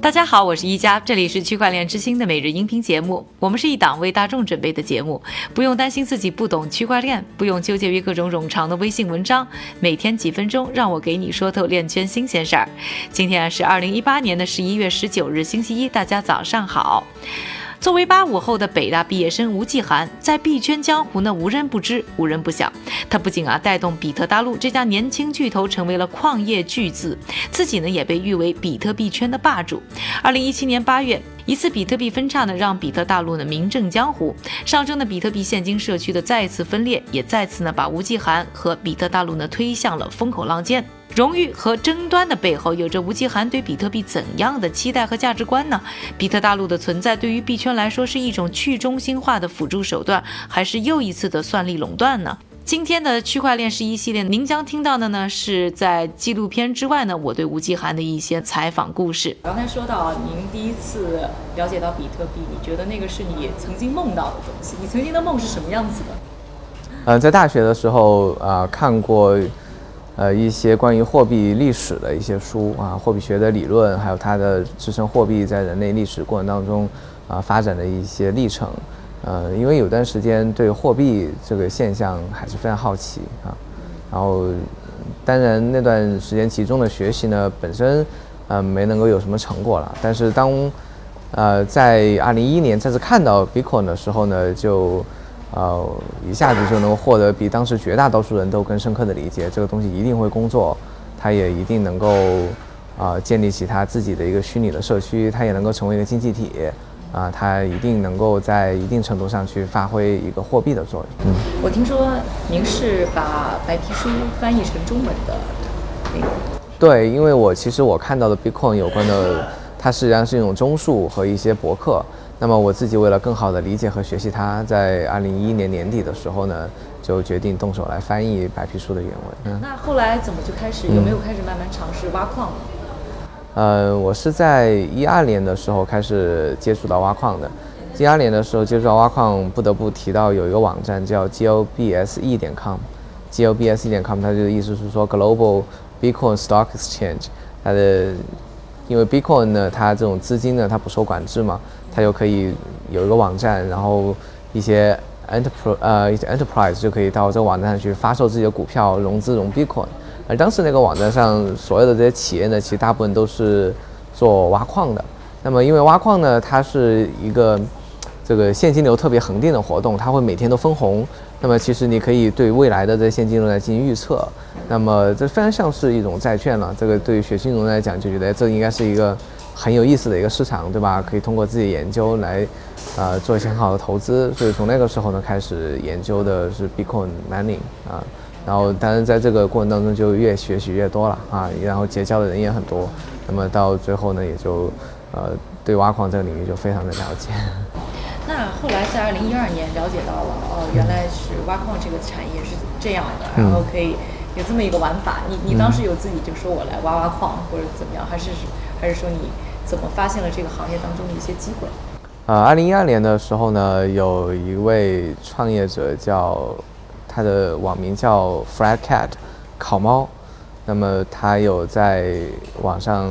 大家好，我是一加，这里是区块链之星的每日音频节目。我们是一档为大众准备的节目，不用担心自己不懂区块链，不用纠结于各种冗长的微信文章，每天几分钟，让我给你说透链圈新鲜事儿。今天是二零一八年的十一月十九日，星期一，大家早上好。作为八五后的北大毕业生吴继涵，在币圈江湖呢无人不知，无人不晓。他不仅啊带动比特大陆这家年轻巨头成为了矿业巨子，自己呢也被誉为比特币圈的霸主。二零一七年八月，一次比特币分叉呢让比特大陆呢名震江湖，上周呢比特币现金社区的再次分裂，也再次呢把吴继涵和比特大陆呢推向了风口浪尖。荣誉和争端的背后，有着吴奇涵对比特币怎样的期待和价值观呢？比特大陆的存在对于币圈来说是一种去中心化的辅助手段，还是又一次的算力垄断呢？今天的区块链十一系列，您将听到的呢，是在纪录片之外呢，我对吴继涵的一些采访故事。刚才说到您第一次了解到比特币，你觉得那个是你曾经梦到的东西？你曾经的梦是什么样子的？呃，在大学的时候啊，看过。呃，一些关于货币历史的一些书啊，货币学的理论，还有它的支撑货币在人类历史过程当中啊发展的一些历程。呃，因为有段时间对货币这个现象还是非常好奇啊。然后，当然那段时间集中的学习呢，本身呃没能够有什么成果了。但是当呃在二零一一年再次看到 Bitcoin 的时候呢，就呃，一下子就能获得比当时绝大多数人都更深刻的理解，这个东西一定会工作，它也一定能够啊建立起它自己的一个虚拟的社区，它也能够成为一个经济体，啊，它一定能够在一定程度上去发挥一个货币的作用。嗯，我听说您是把白皮书翻译成中文的那个。对，因为我其实我看到的 Bitcoin 有关的，它实际上是一种综述和一些博客。那么我自己为了更好的理解和学习它，在二零一一年年底的时候呢，就决定动手来翻译白皮书的原文。嗯，那后来怎么就开始有没有开始慢慢尝试挖矿？呃，我是在一二年的时候开始接触到挖矿的。一二年的时候接触到挖矿，不得不提到有一个网站叫 gobse 点 com，gobse 点 com，它的意思是说 Global Bitcoin Stock Exchange，它的。因为 Bitcoin 呢，它这种资金呢，它不受管制嘛，它就可以有一个网站，然后一些 enterprise 呃一些 enterprise 就可以到这个网站上去发售自己的股票，融资融 Bitcoin。而当时那个网站上所有的这些企业呢，其实大部分都是做挖矿的。那么因为挖矿呢，它是一个这个现金流特别恒定的活动，它会每天都分红。那么其实你可以对未来的这现金流来进行预测，那么这非常像是一种债券了。这个对于学金融来讲，就觉得这应该是一个很有意思的一个市场，对吧？可以通过自己研究来，呃，做一些很好的投资。所以从那个时候呢，开始研究的是 Bitcoin mining 啊，然后当然在这个过程当中就越学习越多了啊，然后结交的人也很多。那么到最后呢，也就呃对挖矿这个领域就非常的了解。那后来在二零一二年了解到了，哦，原来是挖矿这个产业是这样的，然后可以有这么一个玩法。你你当时有自己就说我来挖挖矿或者怎么样，还是还是说你怎么发现了这个行业当中的一些机会？呃，二零一二年的时候呢，有一位创业者叫他的网名叫 Fred Cat 烤猫，那么他有在网上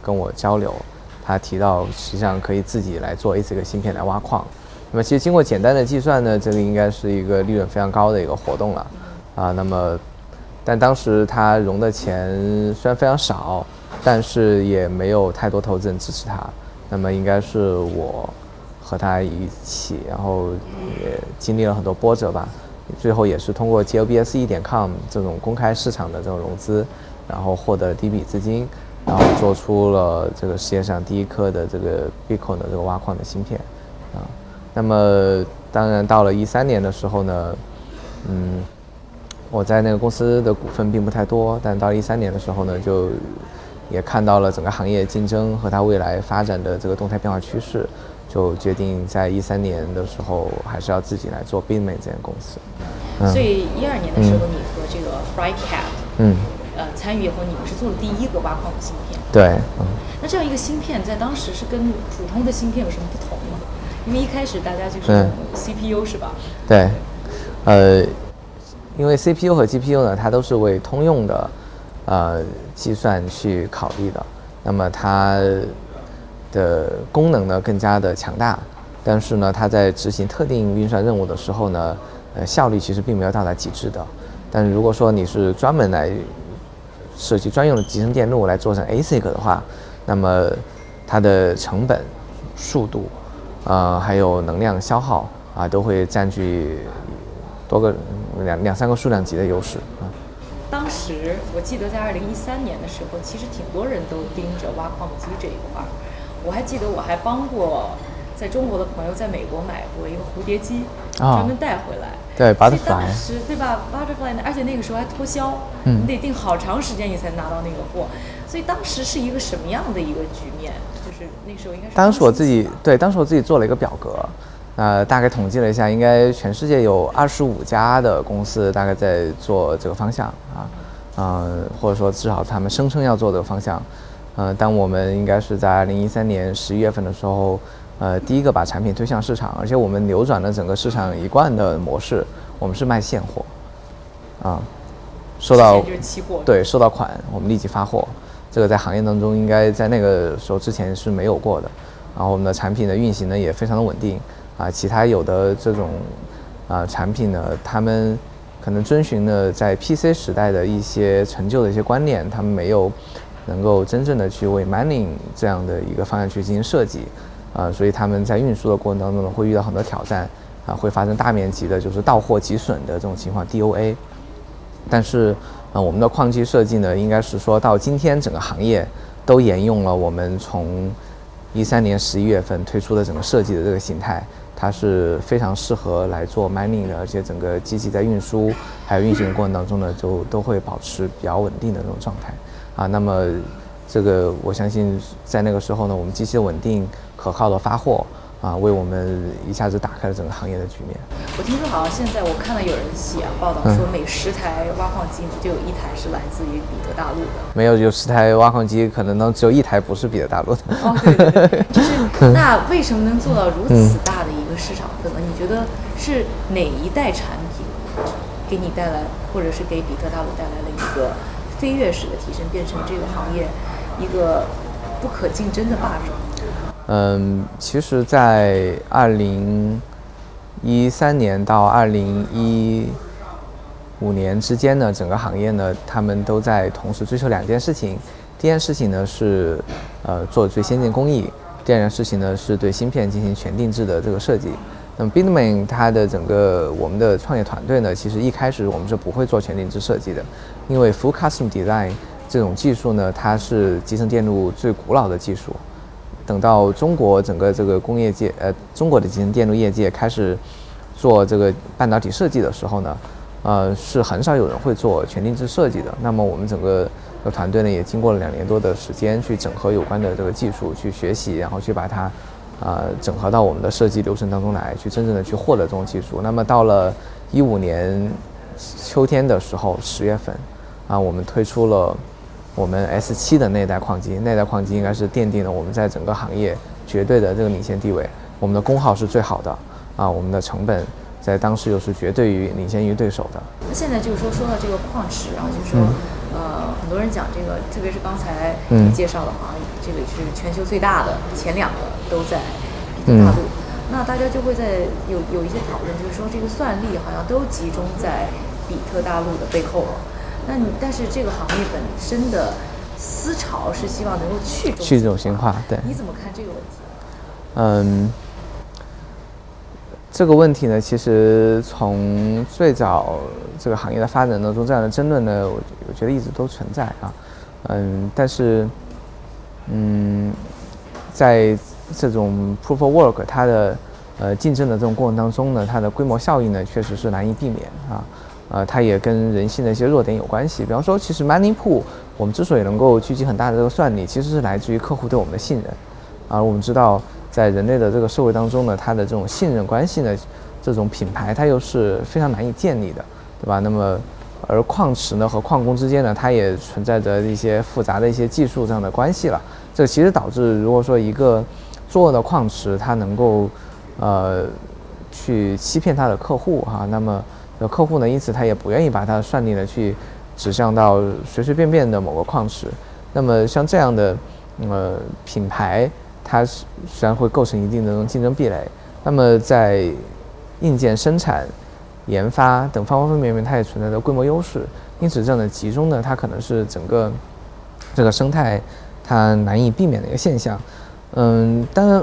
跟我交流。他提到，实际上可以自己来做 A 这个芯片来挖矿。那么，其实经过简单的计算呢，这个应该是一个利润非常高的一个活动了。啊，那么，但当时他融的钱虽然非常少，但是也没有太多投资人支持他。那么，应该是我和他一起，然后也经历了很多波折吧。最后也是通过 GLBS 点 com 这种公开市场的这种融资，然后获得第一笔资金。然后做出了这个世界上第一颗的这个 Bitcoin 的这个挖矿的芯片，啊，那么当然到了一三年的时候呢，嗯，我在那个公司的股份并不太多，但到一三年的时候呢，就也看到了整个行业竞争和它未来发展的这个动态变化趋势，就决定在一三年的时候还是要自己来做 Bitmain 这间公司。所以一二年的时候，你和这个 FryCap，嗯。呃，参与以后，你们是做了第一个挖矿的芯片。对，嗯。那这样一个芯片，在当时是跟普通的芯片有什么不同吗？因为一开始大家就是 CPU 是吧？对，呃，因为 CPU 和 GPU 呢，它都是为通用的呃计算去考虑的。那么它的功能呢更加的强大，但是呢，它在执行特定运算任务的时候呢，呃，效率其实并没有到达极致的。但如果说你是专门来设计专用的集成电路来做成 ASIC 的话，那么它的成本、速度，呃，还有能量消耗啊，都会占据多个两两三个数量级的优势啊。当时我记得在二零一三年的时候，其实挺多人都盯着挖矿机这一块儿。我还记得我还帮过在中国的朋友在美国买过一个蝴蝶机，专门带回来。对，Butterfly。当时对吧，Butterfly，而且那个时候还脱销，嗯，你得订好长时间你才拿到那个货。所以当时是一个什么样的一个局面？就是那时候应该是。当时我自己对，当时我自己做了一个表格，呃，大概统计了一下，应该全世界有二十五家的公司大概在做这个方向啊，嗯，或者说至少他们声称要做这个方向。呃，但我们应该是在二零一三年十一月份的时候，呃，第一个把产品推向市场，而且我们扭转了整个市场一贯的模式，我们是卖现货，啊，收到对收到款，我们立即发货，这个在行业当中应该在那个时候之前是没有过的，然后我们的产品的运行呢也非常的稳定，啊，其他有的这种啊产品呢，他们可能遵循了在 PC 时代的一些陈旧的一些观念，他们没有。能够真正的去为 mining 这样的一个方向去进行设计，啊，所以他们在运输的过程当中呢，会遇到很多挑战，啊，会发生大面积的就是到货即损的这种情况 DOA。但是，啊，我们的矿机设计呢，应该是说到今天整个行业都沿用了我们从一三年十一月份推出的整个设计的这个形态，它是非常适合来做 mining 的，而且整个机器在运输还有运行的过程当中呢，就都会保持比较稳定的这种状态。啊，那么这个我相信在那个时候呢，我们机器的稳定、可靠的发货啊，为我们一下子打开了整个行业的局面。我听说好像现在我看到有人写报道说，每十台挖矿机就有一台是来自于彼得大陆的。没有，有十台挖矿机可能能只有一台不是彼得大陆的。哦，对对对，就是那为什么能做到如此大的一个市场份额？你觉得是哪一代产品给你带来，或者是给彼得大陆带来了一个？飞跃式的提升，变成这个行业一个不可竞争的霸主。嗯，其实，在二零一三年到二零一五年之间呢，整个行业呢，他们都在同时追求两件事情。第一件事情呢是，呃，做最先进工艺；第二件事情呢是对芯片进行全定制的这个设计。那么 bitman 它的整个我们的创业团队呢，其实一开始我们是不会做全定制设计的。因为 Full Custom Design 这种技术呢，它是集成电路最古老的技术。等到中国整个这个工业界，呃，中国的集成电路业界开始做这个半导体设计的时候呢，呃，是很少有人会做全定制设计的。那么我们整个的团队呢，也经过了两年多的时间去整合有关的这个技术，去学习，然后去把它，呃，整合到我们的设计流程当中来，去真正的去获得这种技术。那么到了一五年秋天的时候，十月份。啊，我们推出了我们 S 七的那代矿机，那代矿机应该是奠定了我们在整个行业绝对的这个领先地位。我们的功耗是最好的，啊，我们的成本在当时又是绝对于领先于对手的。那现在就是说，说到这个矿石啊，就是说，呃，很多人讲这个，特别是刚才你介绍的啊，这个是全球最大的，前两个都在比特大陆。那大家就会在有有一些讨论，就是说这个算力好像都集中在比特大陆的背后了。那你但是这个行业本身的思潮是希望能够去去中心化，对？你怎么看这个问题？嗯，这个问题呢，其实从最早这个行业的发展当中，这样的争论呢，我我觉得一直都存在啊。嗯，但是嗯，在这种 proof of work 它的呃竞争的这种过程当中呢，它的规模效应呢，确实是难以避免啊。呃，它也跟人性的一些弱点有关系。比方说，其实 MoneyPool 我们之所以能够聚集很大的这个算力，其实是来自于客户对我们的信任。而我们知道，在人类的这个社会当中呢，它的这种信任关系呢，这种品牌它又是非常难以建立的，对吧？那么，而矿池呢和矿工之间呢，它也存在着一些复杂的一些技术上的关系了。这其实导致，如果说一个做的矿池它能够呃去欺骗它的客户哈，那么。那客户呢？因此他也不愿意把他的算力呢去指向到随随便便的某个矿池。那么像这样的呃品牌，它实际上会构成一定的竞争壁垒。那么在硬件生产、研发等方方面面，它也存在着规模优势。因此，这样的集中呢，它可能是整个这个生态它难以避免的一个现象。嗯，当然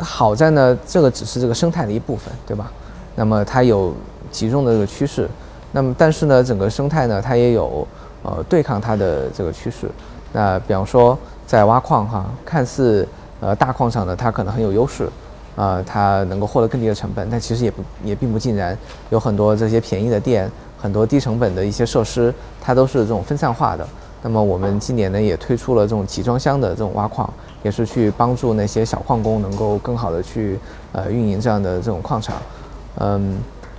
好在呢，这个只是这个生态的一部分，对吧？那么它有集中的这个趋势。那么，但是呢，整个生态呢，它也有呃对抗它的这个趋势。那比方说，在挖矿哈，看似呃大矿场呢，它可能很有优势，啊，它能够获得更低的成本，但其实也不也并不尽然。有很多这些便宜的电，很多低成本的一些设施，它都是这种分散化的。那么我们今年呢，也推出了这种集装箱的这种挖矿，也是去帮助那些小矿工能够更好的去呃运营这样的这种矿场，嗯。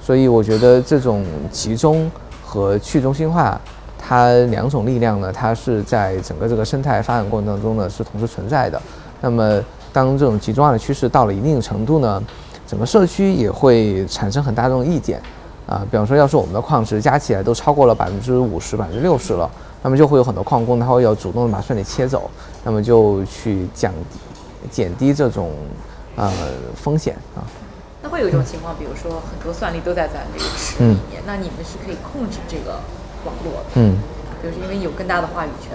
所以我觉得这种集中和去中心化，它两种力量呢，它是在整个这个生态发展过程当中呢是同时存在的。那么当这种集中化的趋势到了一定程度呢，整个社区也会产生很大这种意见啊。比方说，要是我们的矿池加起来都超过了百分之五十、百分之六十了，那么就会有很多矿工他会要主动的把钻里切走，那么就去降减低这种呃风险啊。那会有一种情况，比如说很多算力都在咱这个池里面，那你们是可以控制这个网络的，嗯，就是因为有更大的话语权。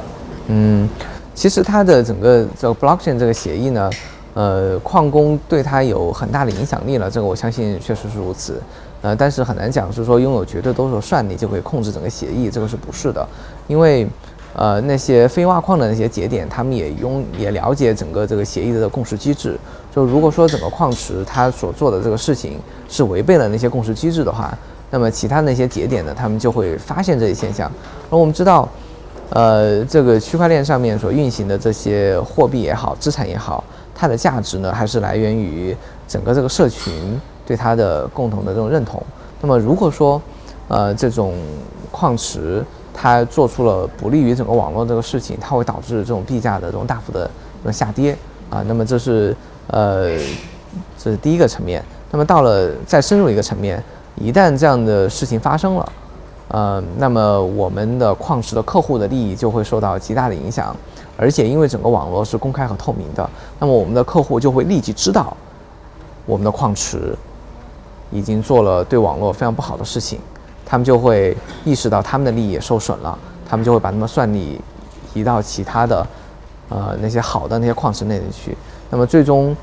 嗯，其实它的整个这个 blockchain 这个协议呢，呃，矿工对它有很大的影响力了，这个我相信确实是如此。呃，但是很难讲是说拥有绝对多数算力就可以控制整个协议，这个是不是的？因为呃，那些非挖矿的那些节点，他们也拥也了解整个这个协议的共识机制。就如果说整个矿池它所做的这个事情是违背了那些共识机制的话，那么其他那些节点呢，他们就会发现这一现象。而我们知道，呃，这个区块链上面所运行的这些货币也好，资产也好，它的价值呢，还是来源于整个这个社群对它的共同的这种认同。那么如果说，呃，这种矿池，它做出了不利于整个网络这个事情，它会导致这种币价的这种大幅的这种下跌啊。那么这是呃，这是第一个层面。那么到了再深入一个层面，一旦这样的事情发生了，呃，那么我们的矿池的客户的利益就会受到极大的影响。而且因为整个网络是公开和透明的，那么我们的客户就会立即知道我们的矿池已经做了对网络非常不好的事情。他们就会意识到他们的利益也受损了，他们就会把他们算力移到其他的，呃那些好的那些矿池那里去。那么最终，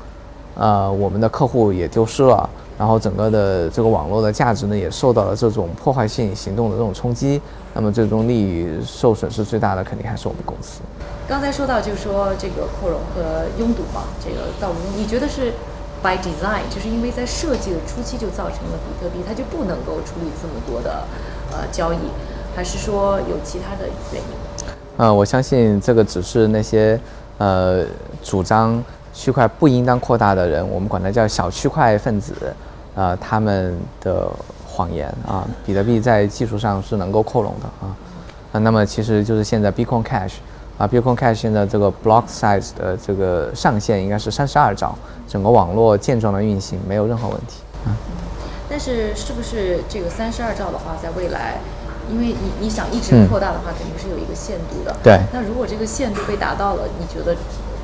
呃我们的客户也丢失了，然后整个的这个网络的价值呢也受到了这种破坏性行动的这种冲击。那么最终利益受损失最大的肯定还是我们公司。刚才说到就是说这个扩容和拥堵嘛，这个道路你觉得是？By design，就是因为在设计的初期就造成了比特币，它就不能够处理这么多的呃交易，还是说有其他的原因？呃，我相信这个只是那些呃主张区块不应当扩大的人，我们管它叫小区块分子，呃他们的谎言啊。比特币在技术上是能够扩容的啊，啊，那么其实就是现在 Bitcoin Cash。啊，Bitcoin Cash 现在这个 block size 的这个上限应该是三十二兆，整个网络健壮的运行没有任何问题。嗯，但是是不是这个三十二兆的话，在未来，因为你你想一直扩大的话，肯定是有一个限度的。对。那如果这个限度被达到了，你觉得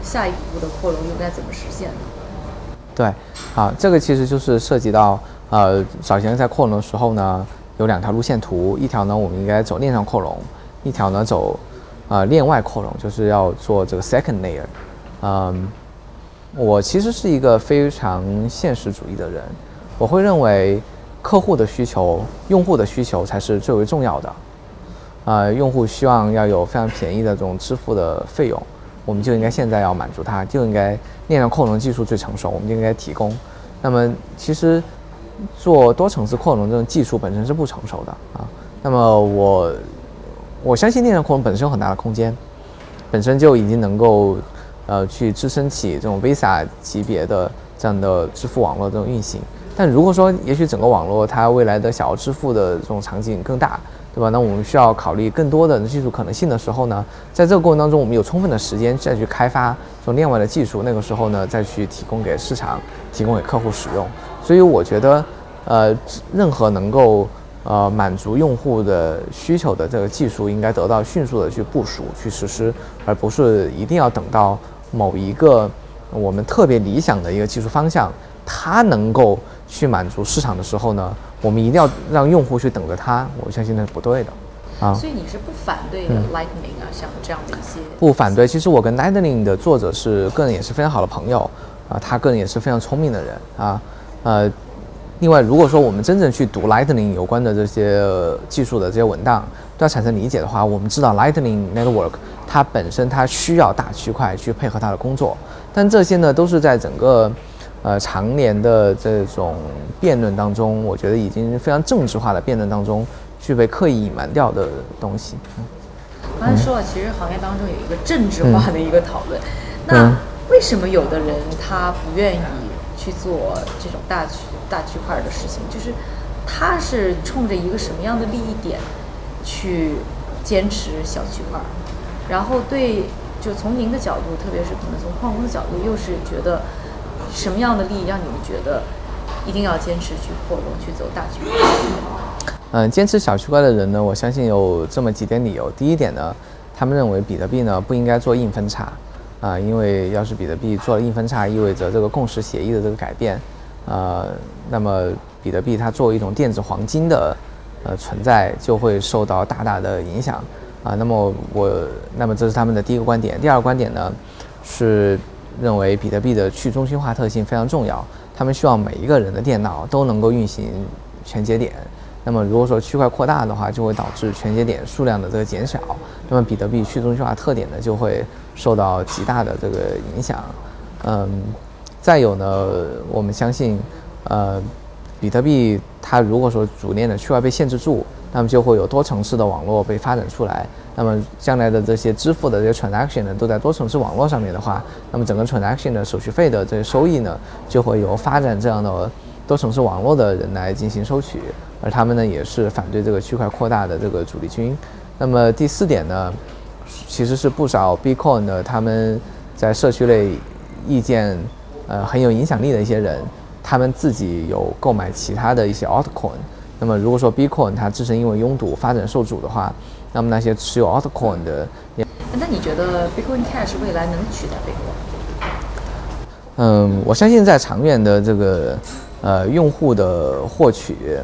下一步的扩容又该怎么实现呢？对，啊，这个其实就是涉及到呃，早前在扩容的时候呢，有两条路线图，一条呢我们应该走链上扩容，一条呢走。啊，链外扩容就是要做这个 second layer。嗯，我其实是一个非常现实主义的人，我会认为客户的需求、用户的需求才是最为重要的。啊，用户希望要有非常便宜的这种支付的费用，我们就应该现在要满足他，就应该链上扩容技术最成熟，我们就应该提供。那么，其实做多层次扩容这种技术本身是不成熟的啊。那么我。我相信链上扩容本身有很大的空间，本身就已经能够，呃，去支撑起这种 Visa 级别的这样的支付网络这种运行。但如果说，也许整个网络它未来的想要支付的这种场景更大，对吧？那我们需要考虑更多的技术可能性的时候呢，在这个过程当中，我们有充分的时间再去开发这种链外的技术，那个时候呢，再去提供给市场、提供给客户使用。所以我觉得，呃，任何能够。呃，满足用户的需求的这个技术应该得到迅速的去部署、去实施，而不是一定要等到某一个我们特别理想的一个技术方向，它能够去满足市场的时候呢，我们一定要让用户去等着它，我相信那是不对的。啊，所以你是不反对 Lightning 啊，像这样的一些？不反对，其实我跟 Lightning 的作者是个人也是非常好的朋友啊，他个人也是非常聪明的人啊，呃，另外如果说我们真正去读 Lightning 有关的这些技术的这些文档，都要产生理解的话，我们知道 Lightning Network 它本身它需要大区块去配合它的工作，但这些呢都是在整个呃常年的这种辩论当中，我觉得已经非常政治化的辩论当中。具备刻意隐瞒掉的东西。嗯刚才说了，其实行业当中有一个政治化的一个讨论。那为什么有的人他不愿意去做这种大区大区块的事情？就是他是冲着一个什么样的利益点去坚持小区块？然后对，就从您的角度，特别是可能从矿工的角度，又是觉得什么样的利益让你们觉得一定要坚持去扩容，去走大区块？嗯，坚持小区块的人呢，我相信有这么几点理由。第一点呢，他们认为比特币呢不应该做硬分叉，啊，因为要是比特币做了硬分叉，意味着这个共识协议的这个改变，呃，那么比特币它作为一种电子黄金的呃存在，就会受到大大的影响，啊，那么我，那么这是他们的第一个观点。第二个观点呢，是认为比特币的去中心化特性非常重要，他们希望每一个人的电脑都能够运行全节点。那么如果说区块扩大的话，就会导致全节点数量的这个减少，那么比特币去中心化特点呢就会受到极大的这个影响。嗯，再有呢，我们相信，呃，比特币它如果说主链的区块被限制住，那么就会有多层次的网络被发展出来。那么将来的这些支付的这些 transaction 呢，都在多层次网络上面的话，那么整个 transaction 的手续费的这些收益呢，就会由发展这样的多层次网络的人来进行收取。而他们呢，也是反对这个区块扩大的这个主力军。那么第四点呢，其实是不少 Bitcoin 的他们在社区内意见呃很有影响力的一些人，他们自己有购买其他的一些 Altcoin。那么如果说 Bitcoin 它自身因为拥堵发展受阻的话，那么那些持有 Altcoin 的，那你觉得 Bitcoin Cash 未来能取代 Bitcoin？嗯，我相信在长远的这个呃用户的获取。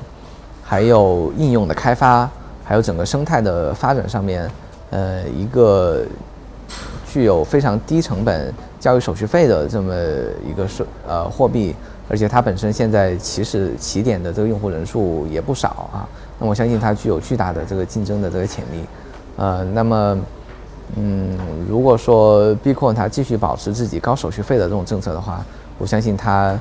还有应用的开发，还有整个生态的发展上面，呃，一个具有非常低成本交易手续费的这么一个是呃货币，而且它本身现在起始起点的这个用户人数也不少啊，那我相信它具有巨大的这个竞争的这个潜力，呃，那么嗯，如果说 Bitcoin 它继续保持自己高手续费的这种政策的话，我相信它。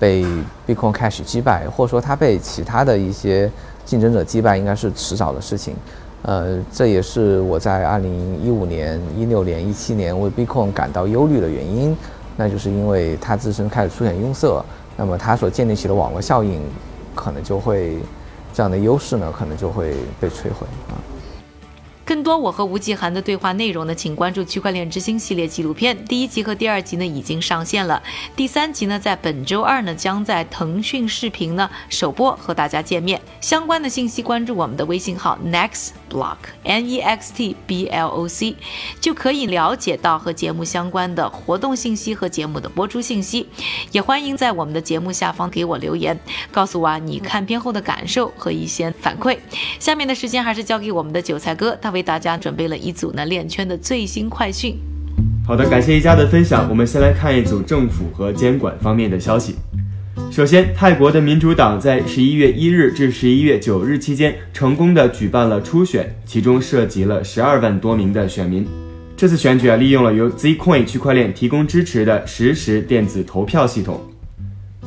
被 Bitcoin Cash 击败，或者说它被其他的一些竞争者击败，应该是迟早的事情。呃，这也是我在二零一五年、一六年、一七年为 Bcon 感到忧虑的原因，那就是因为它自身开始出现拥塞，那么它所建立起的网络效应，可能就会这样的优势呢，可能就会被摧毁啊。更多我和吴继涵的对话内容呢，请关注《区块链之星》系列纪录片，第一集和第二集呢已经上线了，第三集呢在本周二呢将在腾讯视频呢首播和大家见面。相关的信息关注我们的微信号 Next Block N E X T B L O C，就可以了解到和节目相关的活动信息和节目的播出信息。也欢迎在我们的节目下方给我留言，告诉我啊你看片后的感受和一些反馈。下面的时间还是交给我们的韭菜哥，他为。为大家准备了一组呢链圈的最新快讯。好的，感谢一家的分享。我们先来看一组政府和监管方面的消息。首先，泰国的民主党在十一月一日至十一月九日期间成功的举办了初选，其中涉及了十二万多名的选民。这次选举啊，利用了由 Zcoin 区块链提供支持的实时电子投票系统。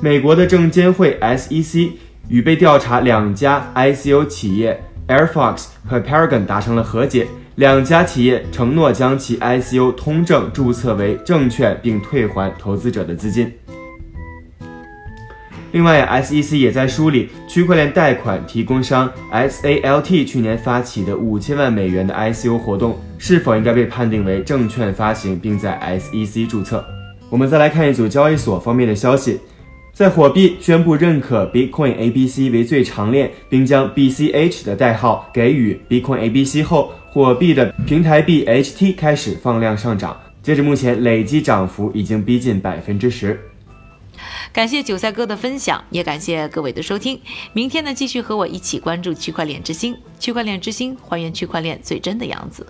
美国的证监会 SEC 与被调查两家 ICO 企业。AirFox 和 Paragon 达成了和解，两家企业承诺将其 ICO 通证注册为证券，并退还投资者的资金。另外，SEC 也在梳理区块链贷款提供商 SALT 去年发起的五千万美元的 ICO 活动是否应该被判定为证券发行，并在 SEC 注册。我们再来看一组交易所方面的消息。在火币宣布认可 Bitcoin ABC 为最长链，并将 BCH 的代号给予 Bitcoin ABC 后，火币的平台币 HT 开始放量上涨。截至目前，累计涨幅已经逼近百分之十。感谢韭菜哥的分享，也感谢各位的收听。明天呢，继续和我一起关注区块链之星，区块链之星还原区块链最真的样子。